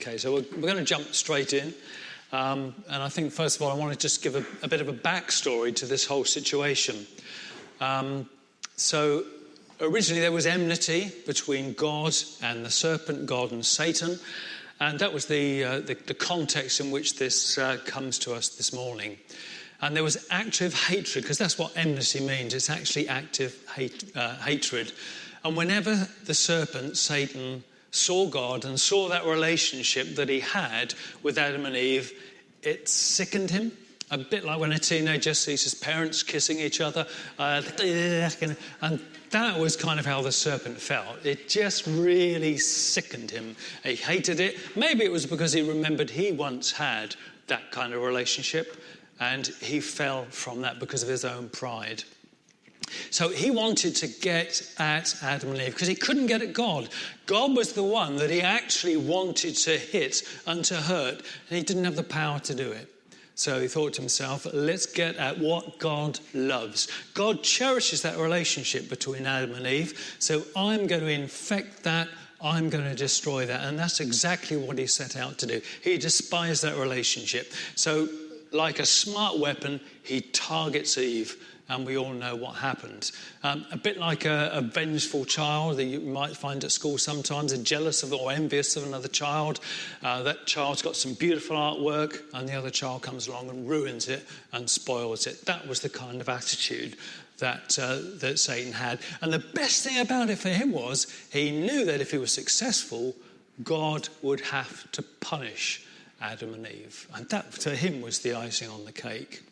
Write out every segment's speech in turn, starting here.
Okay, so we're, we're going to jump straight in. Um, and I think, first of all, I want to just give a, a bit of a backstory to this whole situation. Um, so, originally, there was enmity between God and the serpent, God and Satan. And that was the, uh, the, the, context in which this uh, comes to us this morning. And there was active hatred, because that's what enmity means it's actually active hate, uh, hatred. And whenever the serpent, Satan, saw God and saw that relationship that he had with Adam and Eve, it sickened him. A bit like when a teenager sees his parents kissing each other. Uh, and that was kind of how the serpent felt. It just really sickened him. He hated it. Maybe it was because he remembered he once had that kind of relationship and he fell from that because of his own pride. So he wanted to get at Adam and Eve because he couldn't get at God. God was the one that he actually wanted to hit and to hurt, and he didn't have the power to do it. So he thought to himself, let's get at what God loves. God cherishes that relationship between Adam and Eve, so I'm going to infect that. I'm going to destroy that. And that's exactly what he set out to do. He despised that relationship. So, like a smart weapon, he targets Eve and we all know what happened. Um, a bit like a, a, vengeful child that you might find at school sometimes, a jealous of or envious of another child. Uh, that child's got some beautiful artwork, and the other child comes along and ruins it and spoils it. That was the kind of attitude that, uh, that Satan had. And the best thing about it for him was he knew that if he was successful, God would have to punish Adam and Eve. And that, to him, was the icing on the cake.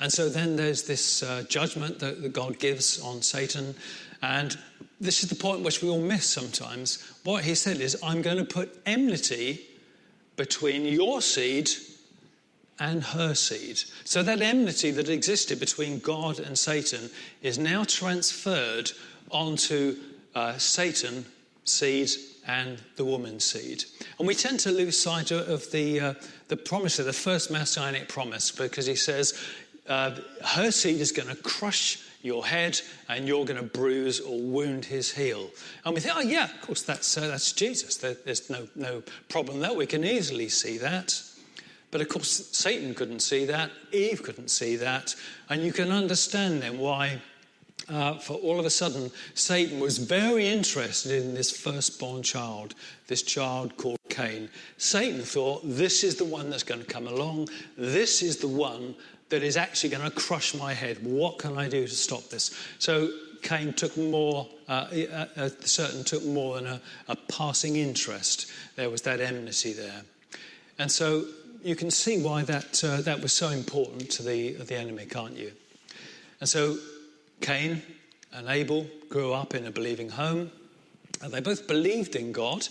And so then there's this uh, judgment that, that God gives on Satan. And this is the point which we all miss sometimes. What he said is, I'm going to put enmity between your seed and her seed. So that enmity that existed between God and Satan is now transferred onto uh, Satan seed and the woman's seed. And we tend to lose sight of the, uh, the promise of the first messianic promise because he says, uh, her seed is going to crush your head and you're going to bruise or wound his heel. And we think, oh, yeah, of course, that's, uh, that's Jesus. There, there's no, no problem there. We can easily see that. But of course, Satan couldn't see that. Eve couldn't see that. And you can understand then why uh, for all of a sudden, Satan was very interested in this firstborn child, this child called Cain. Satan thought, this is the one that's going to come along. This is the one that is actually going to crush my head. What can I do to stop this? So Cain took more, uh, uh, uh, Satan took more than a, a passing interest. There was that enmity there. And so you can see why that, uh, that was so important to the, the enemy, can't you? And so Cain and Abel grew up in a believing home. They both believed in God.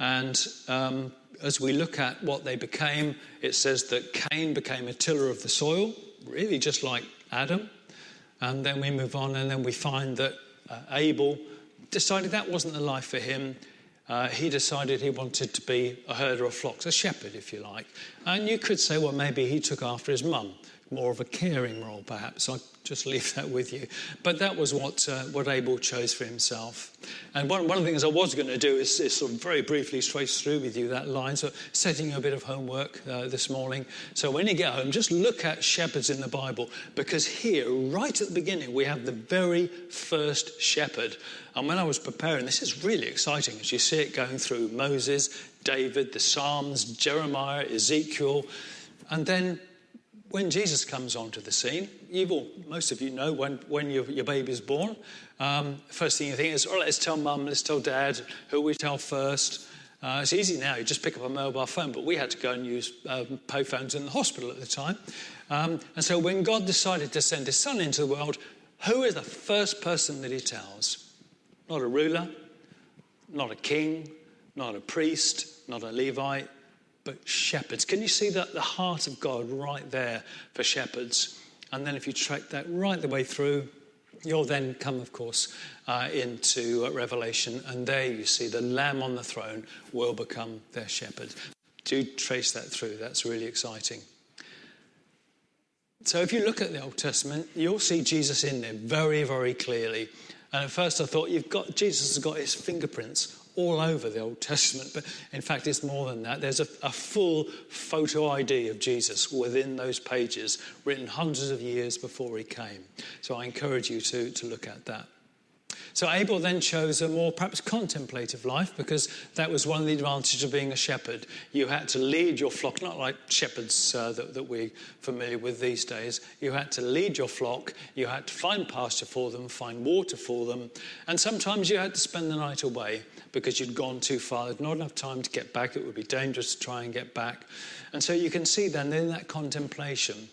And um, as we look at what they became, it says that Cain became a tiller of the soil, really just like Adam. And then we move on, and then we find that uh, Abel decided that wasn't the life for him. Uh, he decided he wanted to be a herder of flocks, a shepherd, if you like. And you could say, well, maybe he took after his mum more of a caring role, perhaps. I just leave that with you. But that was what, uh, what Abel chose for himself. And one, one of the things I was going to do is, is, sort of very briefly trace through with you that line. So, setting you a bit of homework uh, this morning. So, when you get home, just look at shepherds in the Bible, because here, right at the beginning, we have the very first shepherd. And when I was preparing, this is really exciting as you see it going through Moses, David, the Psalms, Jeremiah, Ezekiel, and then when Jesus comes onto the scene, you've all, most of you know when, when your, your baby's born, um, first thing you think is, oh, let's tell mum, let's tell dad, who we tell first. Uh, it's easy now, you just pick up a mobile phone, but we had to go and use um, payphones in the hospital at the time. Um, and so when God decided to send his son into the world, who is the first person that he tells? Not a ruler, not a king, not a priest, not a Levite, but shepherds. Can you see that the heart of God right there for shepherds? And then if you track that right the way through, you'll then come, of course, uh, into uh, Revelation, and there you see the Lamb on the throne will become their shepherd. Do trace that through, that's really exciting. So if you look at the Old Testament, you'll see Jesus in there very, very clearly. And at first I thought, you've got, Jesus has got his fingerprints all over the Old Testament, but in fact, it's more than that. There's a, a full photo ID of Jesus within those pages, written hundreds of years before he came. So I encourage you to, to look at that. So Abel then chose a more perhaps contemplative life because that was one of the advantages of being a shepherd. You had to lead your flock, not like shepherds uh, that, that we're familiar with these days. You had to lead your flock, you had to find pasture for them, find water for them, and sometimes you had to spend the night away because you'd gone too far. There's not enough time to get back. It would be dangerous to try and get back. And so you can see then in that contemplation,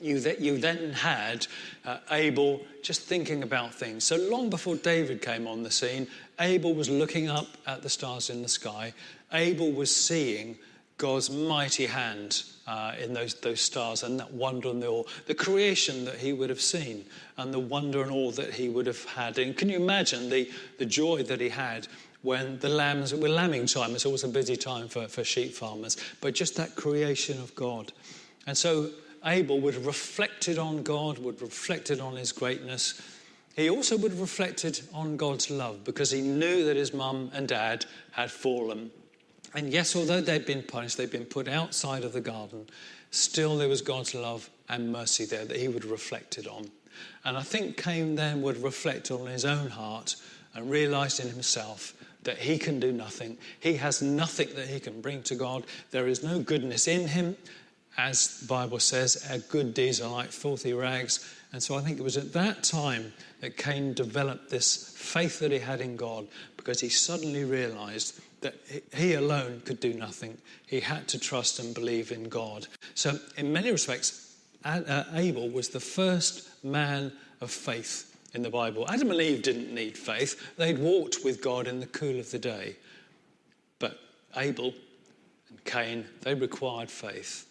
you, you then had uh, Abel just thinking about things. So long before David came on the scene, Abel was looking up at the stars in the sky. Abel was seeing God's mighty hand uh, in those, those stars and that wonder and the awe, the creation that he would have seen and the wonder and awe that he would have had. And can you imagine the, the joy that he had when the lambs were lambing time? It's always a busy time for, for sheep farmers, but just that creation of God. And so Abel would have reflected on God, would have reflected on his greatness. He also would have reflected on God's love because he knew that his mum and dad had fallen. And yes, although they'd been punished, they'd been put outside of the garden, still there was God's love and mercy there that he would have reflected on. And I think Cain then would reflect on his own heart and realized in himself that he can do nothing. He has nothing that he can bring to God. There is no goodness in him as the Bible says, our good deeds are like filthy rags. And so I think it was at that time that Cain developed this faith that he had in God because he suddenly realized that he alone could do nothing. He had to trust and believe in God. So, in many respects, uh, Abel was the first man of faith in the Bible. Adam and Eve didn't need faith, they'd walked with God in the cool of the day. But Abel and Cain, they required faith.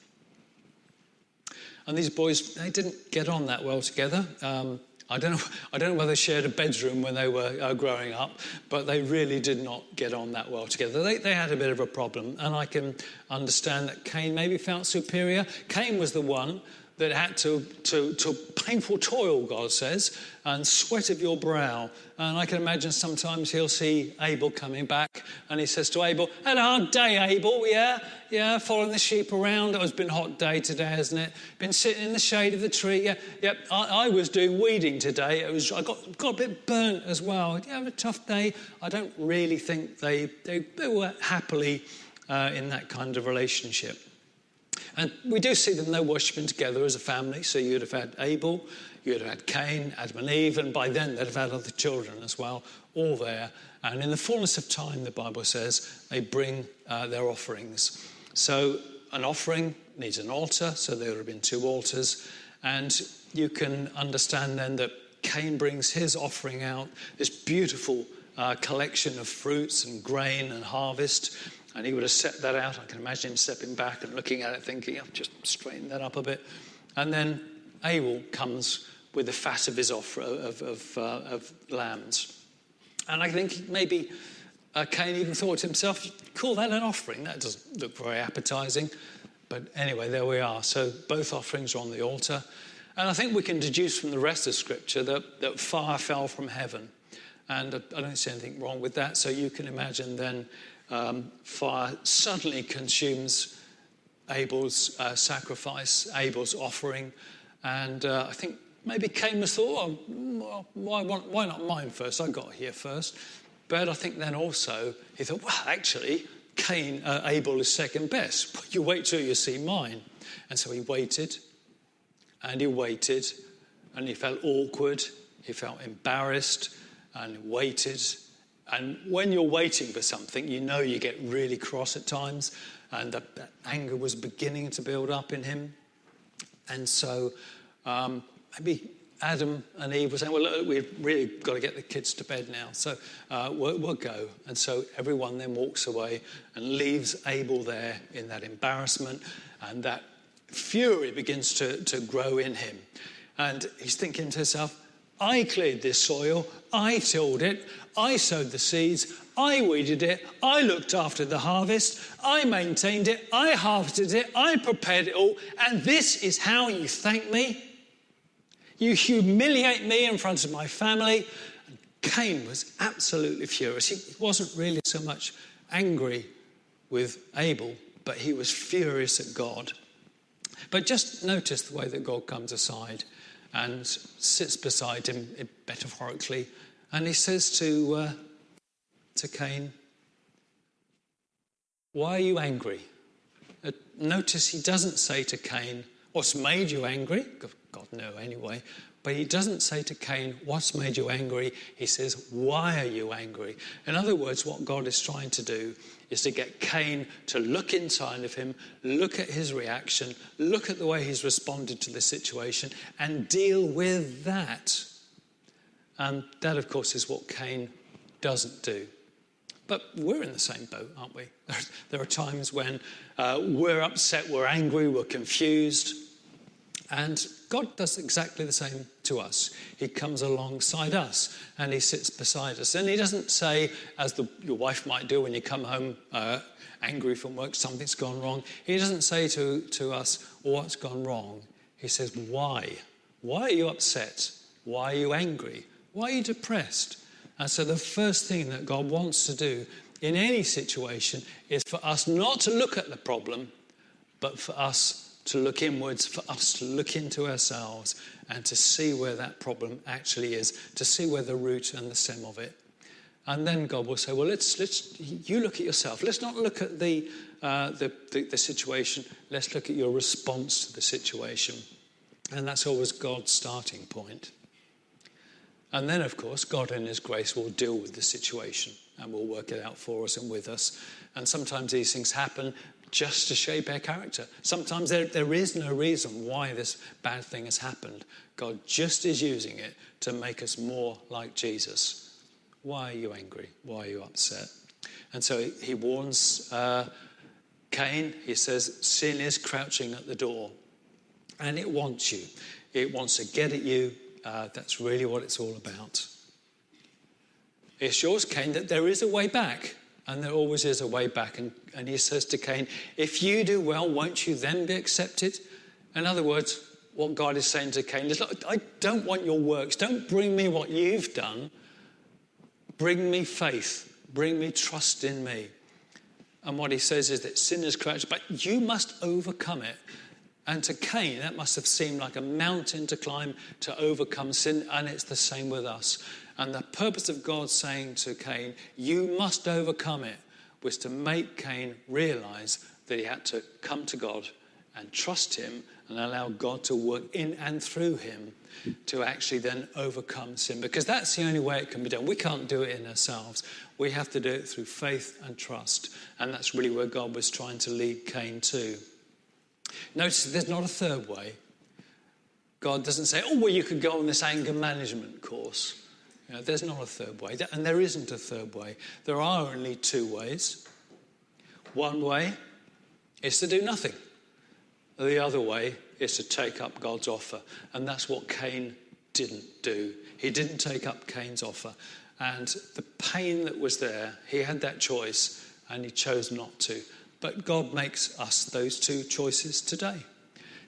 And these boys, they didn't get on that well together. Um, I don't, know, I don't know whether they shared a bedroom when they were uh, growing up, but they really did not get on that well together. They, they had a bit of a problem, and I can understand that Cain maybe felt superior. Cain was the one that had to, to, to painful toil, God says, and sweat of your brow. And I can imagine sometimes he'll see Abel coming back and he says to Abel, Had a hard day, Abel, yeah? Yeah, following the sheep around. It's been a hot day today, hasn't it? Been sitting in the shade of the tree. Yeah, yep. Yeah, I, I, was doing weeding today. It was, I got, got a bit burnt as well. Yeah, have a tough day. I don't really think they, they, they were happily uh, in that kind of relationship. And we do see them, they're worshipping together as a family. So you'd have had Abel, you'd have had Cain, Adam and Eve, and by then they'd have had other children as well, all there. And in the fullness of time, the Bible says, they bring uh, their offerings. So an offering needs an altar, so there would have been two altars. And you can understand then that Cain brings his offering out, this beautiful uh, collection of fruits and grain and harvest. And he would have set that out. I can imagine him stepping back and looking at it, thinking, I've just straightened that up a bit. And then Abel comes with the fat of his offer of, of, uh, of lambs. And I think maybe uh, Cain even thought to himself, call that an offering? That doesn't look very appetizing. But anyway, there we are. So both offerings are on the altar. And I think we can deduce from the rest of Scripture that, that fire fell from heaven. And I don't see anything wrong with that. So you can imagine then um, fire suddenly consumes Abel's uh, sacrifice, Abel's offering. And uh, I think maybe Cain was thought, well, why, why not mine first? I got here first. But I think then also he thought, well, actually, Cain, uh, Abel is second best. But You wait till you see mine. And so he waited and he waited and he felt awkward, he felt embarrassed and waited and when you're waiting for something, you know you get really cross at times, and that, that anger was beginning to build up in him. And so um, maybe Adam and Eve were saying, Well, look, we've really got to get the kids to bed now, so uh, we'll, we'll go. And so everyone then walks away and leaves Abel there in that embarrassment, and that fury begins to, to grow in him. And he's thinking to himself, I cleared this soil, I tilled it, I sowed the seeds, I weeded it, I looked after the harvest, I maintained it, I harvested it, I prepared it all, and this is how you thank me? You humiliate me in front of my family and Cain was absolutely furious. He wasn't really so much angry with Abel, but he was furious at God. But just notice the way that God comes aside and sits beside him, metaphorically, and he says to, uh, to Cain, Why are you angry? Uh, notice he doesn't say to Cain, What's made you angry? God, no, anyway. But he doesn't say to Cain, What's made you angry? He says, Why are you angry? In other words, what God is trying to do is to get Cain to look inside of him, look at his reaction, look at the way he's responded to the situation, and deal with that. And that, of course, is what Cain doesn't do. But we're in the same boat, aren't we? There are times when uh, we're upset, we're angry, we're confused. And God does exactly the same to us. He comes alongside us and he sits beside us. And he doesn't say, as the, your wife might do when you come home uh, angry from work, something's gone wrong. He doesn't say to, to us, what's gone wrong? He says, why? Why are you upset? Why are you angry? Why are you depressed? And so the first thing that God wants to do in any situation is for us not to look at the problem, but for us to look inwards, for us to look into ourselves and to see where that problem actually is, to see where the root and the stem of it. And then God will say, Well, let's, let's you look at yourself. Let's not look at the, uh, the, the, the situation, let's look at your response to the situation. And that's always God's starting point. And then, of course, God in His grace will deal with the situation and will work it out for us and with us. And sometimes these things happen just to shape our character. Sometimes there, there is no reason why this bad thing has happened. God just is using it to make us more like Jesus. Why are you angry? Why are you upset? And so he warns uh, Cain. He says, Sin is crouching at the door and it wants you. It wants to get at you. Uh, that's really what it's all about. It assures Cain that there is a way back. And there always is a way back. And, and he says to Cain, If you do well, won't you then be accepted? In other words, what God is saying to Cain is, I don't want your works. Don't bring me what you've done. Bring me faith. Bring me trust in me. And what he says is that sin is crouched, but you must overcome it. And to Cain, that must have seemed like a mountain to climb to overcome sin. And it's the same with us. And the purpose of God saying to Cain, You must overcome it, was to make Cain realize that he had to come to God and trust him and allow God to work in and through him to actually then overcome sin. Because that's the only way it can be done. We can't do it in ourselves. We have to do it through faith and trust. And that's really where God was trying to lead Cain to. Notice there's not a third way. God doesn't say, oh, well, you could go on this anger management course. There's not a third way, and there isn't a third way. There are only two ways. One way is to do nothing, the other way is to take up God's offer. And that's what Cain didn't do. He didn't take up Cain's offer. And the pain that was there, he had that choice and he chose not to. But God makes us those two choices today.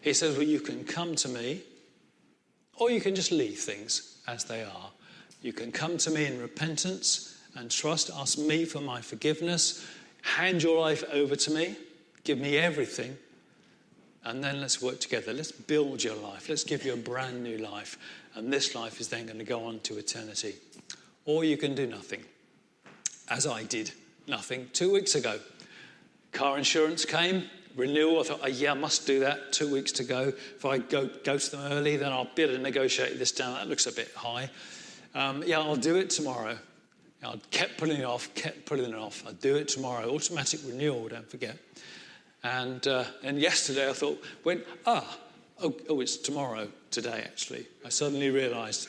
He says, Well, you can come to me, or you can just leave things as they are. You can come to me in repentance and trust, ask me for my forgiveness, hand your life over to me, give me everything, and then let's work together. Let's build your life. Let's give you a brand new life. And this life is then going to go on to eternity. Or you can do nothing, as I did nothing two weeks ago. Car insurance came, renewal. I thought, oh, yeah, I must do that. Two weeks to go. If I go, go to them early, then I'll be able to negotiate this down. That looks a bit high. Um, yeah, I'll do it tomorrow. I kept putting it off, kept putting it off. I'll do it tomorrow. Automatic renewal, don't forget. And, uh, and yesterday I thought, when, ah, oh, oh, it's tomorrow, today actually. I suddenly realized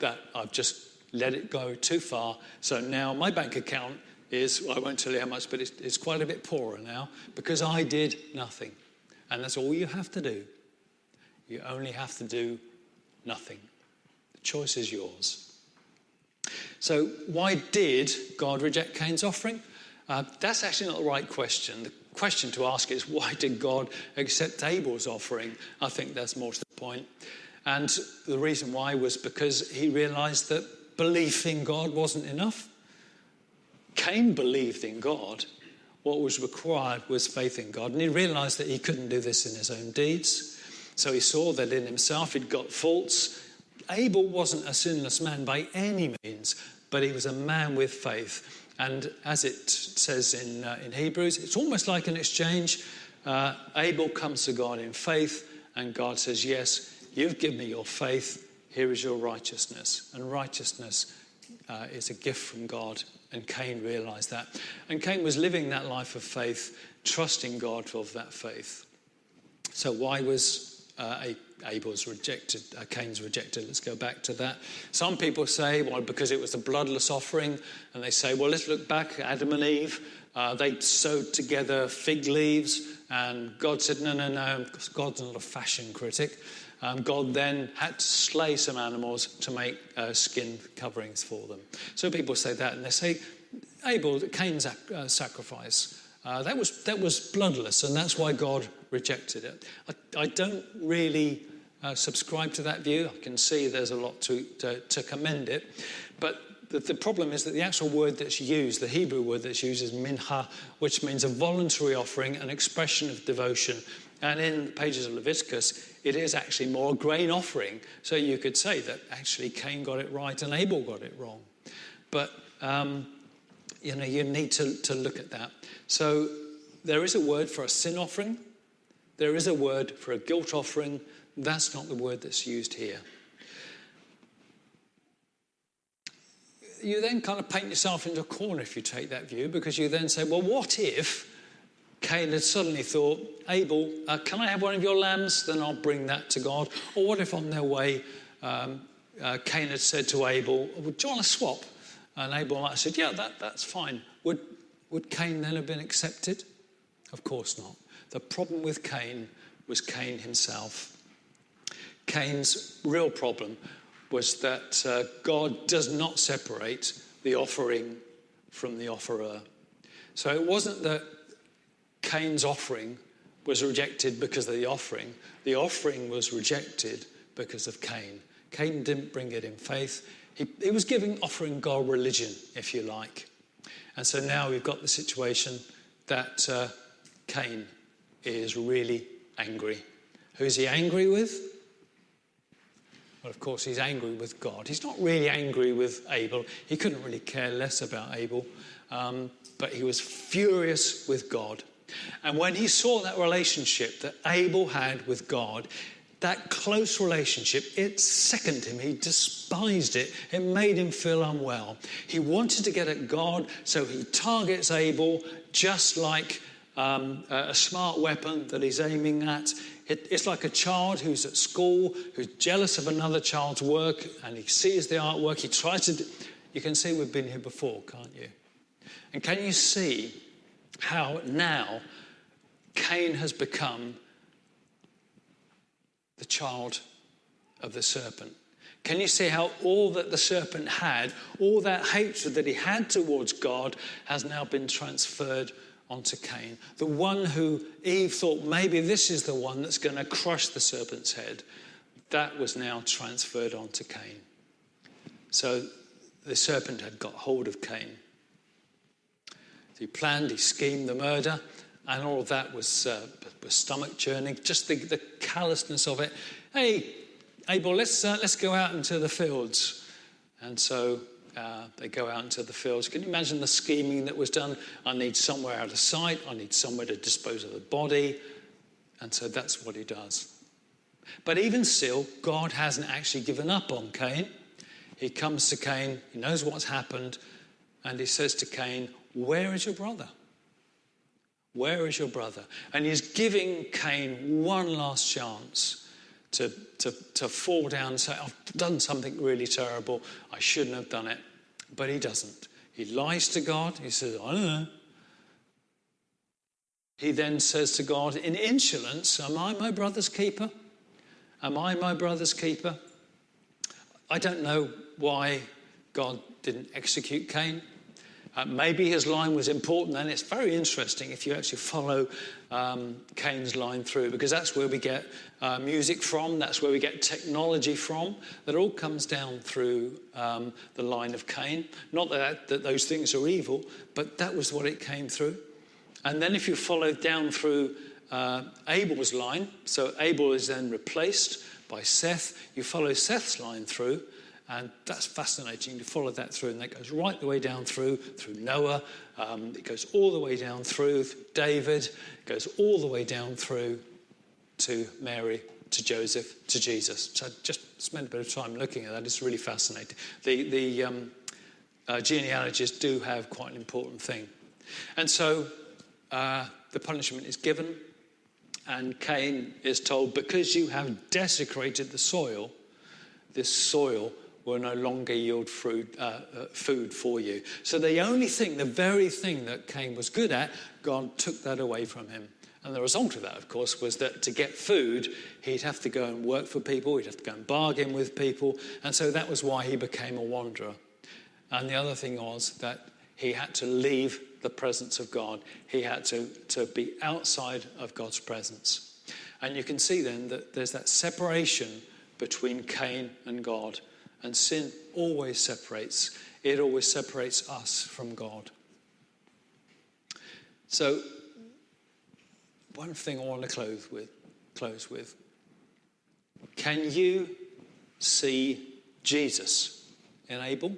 that I've just let it go too far. So now my bank account is, well, I won't tell you how much, but it's, it's quite a bit poorer now because I did nothing. And that's all you have to do. You only have to do nothing. The choice is yours. So, why did God reject Cain's offering? Uh, that's actually not the right question. The question to ask is why did God accept Abel's offering? I think that's more to the point. And the reason why was because he realized that belief in God wasn't enough. Cain believed in God. What was required was faith in God. And he realized that he couldn't do this in his own deeds. So he saw that in himself he'd got faults. Abel wasn't a sinless man by any means, but he was a man with faith. And as it says in, uh, in Hebrews, it's almost like an exchange. Uh, Abel comes to God in faith, and God says, Yes, you've given me your faith. Here is your righteousness. And righteousness uh, is a gift from God. And Cain realized that. And Cain was living that life of faith, trusting God for that faith. So, why was uh, Abel's rejected, uh, Cain's rejected. Let's go back to that. Some people say, well, because it was a bloodless offering, and they say, well, let's look back Adam and Eve. Uh, they sewed together fig leaves, and God said, no, no, no, God's not a fashion critic. Um, God then had to slay some animals to make uh, skin coverings for them. So people say that, and they say, Abel, Cain's uh, sacrifice, uh, that, was, that was bloodless, and that's why God rejected it. I, I don't really uh, subscribe to that view. I can see there's a lot to, to, to commend it. But the, the, problem is that the actual word that's used, the Hebrew word that's used, is mincha, which means a voluntary offering, an expression of devotion. And in the pages of Leviticus, it is actually more a grain offering. So you could say that actually Cain got it right and Abel got it wrong. But, um, you know, you need to, to look at that. So there is a word for a sin offering, there is a word for a guilt offering. That's not the word that's used here. You then kind of paint yourself into a corner if you take that view, because you then say, well, what if Cain had suddenly thought, Abel, uh, can I have one of your lambs? Then I'll bring that to God. Or what if on their way, um, uh, Cain had said to Abel, well, do you want to swap? And Abel might have said, yeah, that, that's fine. Would, would Cain then have been accepted? Of course not. The problem with Cain was Cain himself. Cain's real problem was that uh, God does not separate the offering from the offerer. So it wasn't that Cain's offering was rejected because of the offering, the offering was rejected because of Cain. Cain didn't bring it in faith. He, he was giving, offering God religion, if you like. And so now we've got the situation that uh, Cain is really angry. Who's he angry with? Well, of course, he's angry with God. He's not really angry with Abel. He couldn't really care less about Abel, um, but he was furious with God. And when he saw that relationship that Abel had with God, that close relationship, it sickened him. He despised it. It made him feel unwell. He wanted to get at God, so he targets Abel just like um, a smart weapon that he's aiming at. It, it's like a child who's at school, who's jealous of another child's work, and he sees the artwork. He tries to. You can see we've been here before, can't you? And can you see how now Cain has become the child of the serpent? Can you see how all that the serpent had, all that hatred that he had towards God, has now been transferred onto Cain. The one who Eve thought maybe this is the one that's going to crush the serpent's head, that was now transferred onto Cain. So the serpent had got hold of Cain. He planned, he schemed the murder, and all of that was, uh, was stomach churning. Just the, the callousness of it. Hey, Abel, let's, uh, let's go out into the fields. And so uh, they go out into the fields. Can you imagine the scheming that was done? I need somewhere out of sight. I need somewhere to dispose of the body. And so that's what he does. But even still, God hasn't actually given up on Cain. He comes to Cain, he knows what's happened, and he says to Cain, Where is your brother? Where is your brother? And he's giving Cain one last chance to, to, to fall down and say, I've done something really terrible. I shouldn't have done it. But he doesn't. He lies to God. He says, I don't know. He then says to God in insolence, Am I my brother's keeper? Am I my brother's keeper? I don't know why God didn't execute Cain. Uh, maybe his line was important, and it's very interesting if you actually follow um, Cain's line through, because that's where we get uh, music from, that's where we get technology from. That all comes down through um, the line of Cain. Not that, that those things are evil, but that was what it came through. And then if you follow down through uh, Abel's line, so Abel is then replaced by Seth, you follow Seth's line through, and that's fascinating to follow that through. And that goes right the way down through, through Noah. Um, it goes all the way down through, David. It goes all the way down through to Mary, to Joseph, to Jesus. So I just spent a bit of time looking at that. It's really fascinating. The, the um, uh, genealogies do have quite an important thing. And so uh, the punishment is given, and Cain is told, Because you have desecrated the soil, this soil will no longer yield fruit, uh, uh, food for you. So the only thing, the very thing that Cain was good at, God took that away from him. And the result of that, of course, was that to get food, he'd have to go and work for people, he'd have to go and bargain with people. And so that was why he became a wanderer. And the other thing was that he had to leave the presence of God, he had to, to be outside of God's presence. And you can see then that there's that separation between Cain and God. And sin always separates, it always separates us from God. So, one thing I want to close with, close with. Can you see Jesus in Abel?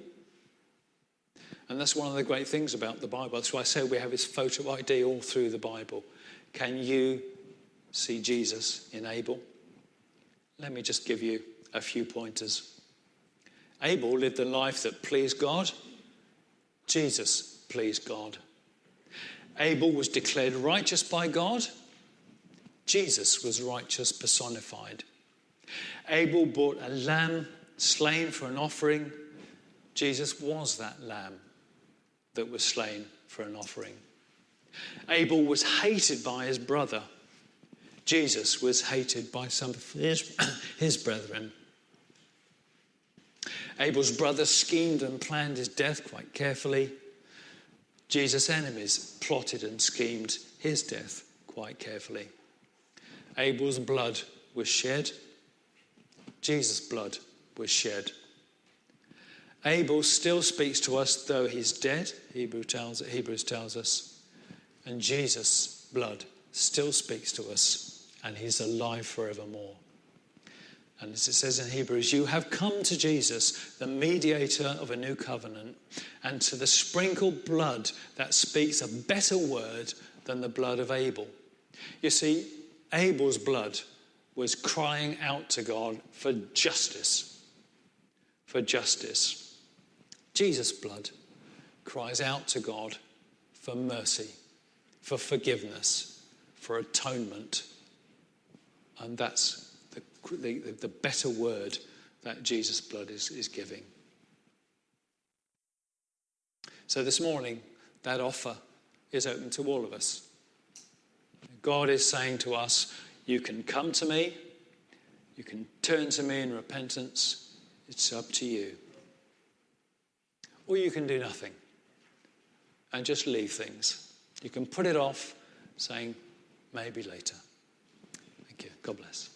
And that's one of the great things about the Bible. That's why I say we have his photo ID all through the Bible. Can you see Jesus in Abel? Let me just give you a few pointers. Abel lived a life that pleased God. Jesus pleased God. Abel was declared righteous by God. Jesus was righteous personified. Abel brought a lamb slain for an offering. Jesus was that lamb that was slain for an offering. Abel was hated by his brother. Jesus was hated by some of his, his brethren. Abel's brother schemed and planned his death quite carefully. Jesus' enemies plotted and schemed his death quite carefully. Abel's blood was shed. Jesus' blood was shed. Abel still speaks to us though he's dead, Hebrew tells, Hebrews tells us. And Jesus' blood still speaks to us, and he's alive forevermore. And as it says in Hebrews, you have come to Jesus, the mediator of a new covenant, and to the sprinkled blood that speaks a better word than the blood of Abel. You see, Abel's blood was crying out to God for justice. For justice. Jesus' blood cries out to God for mercy, for forgiveness, for atonement. And that's the, the better word that Jesus' blood is, is giving. So this morning, that offer is open to all of us. God is saying to us, You can come to me, you can turn to me in repentance, it's up to you. Or you can do nothing and just leave things. You can put it off, saying, Maybe later. Thank you. God bless.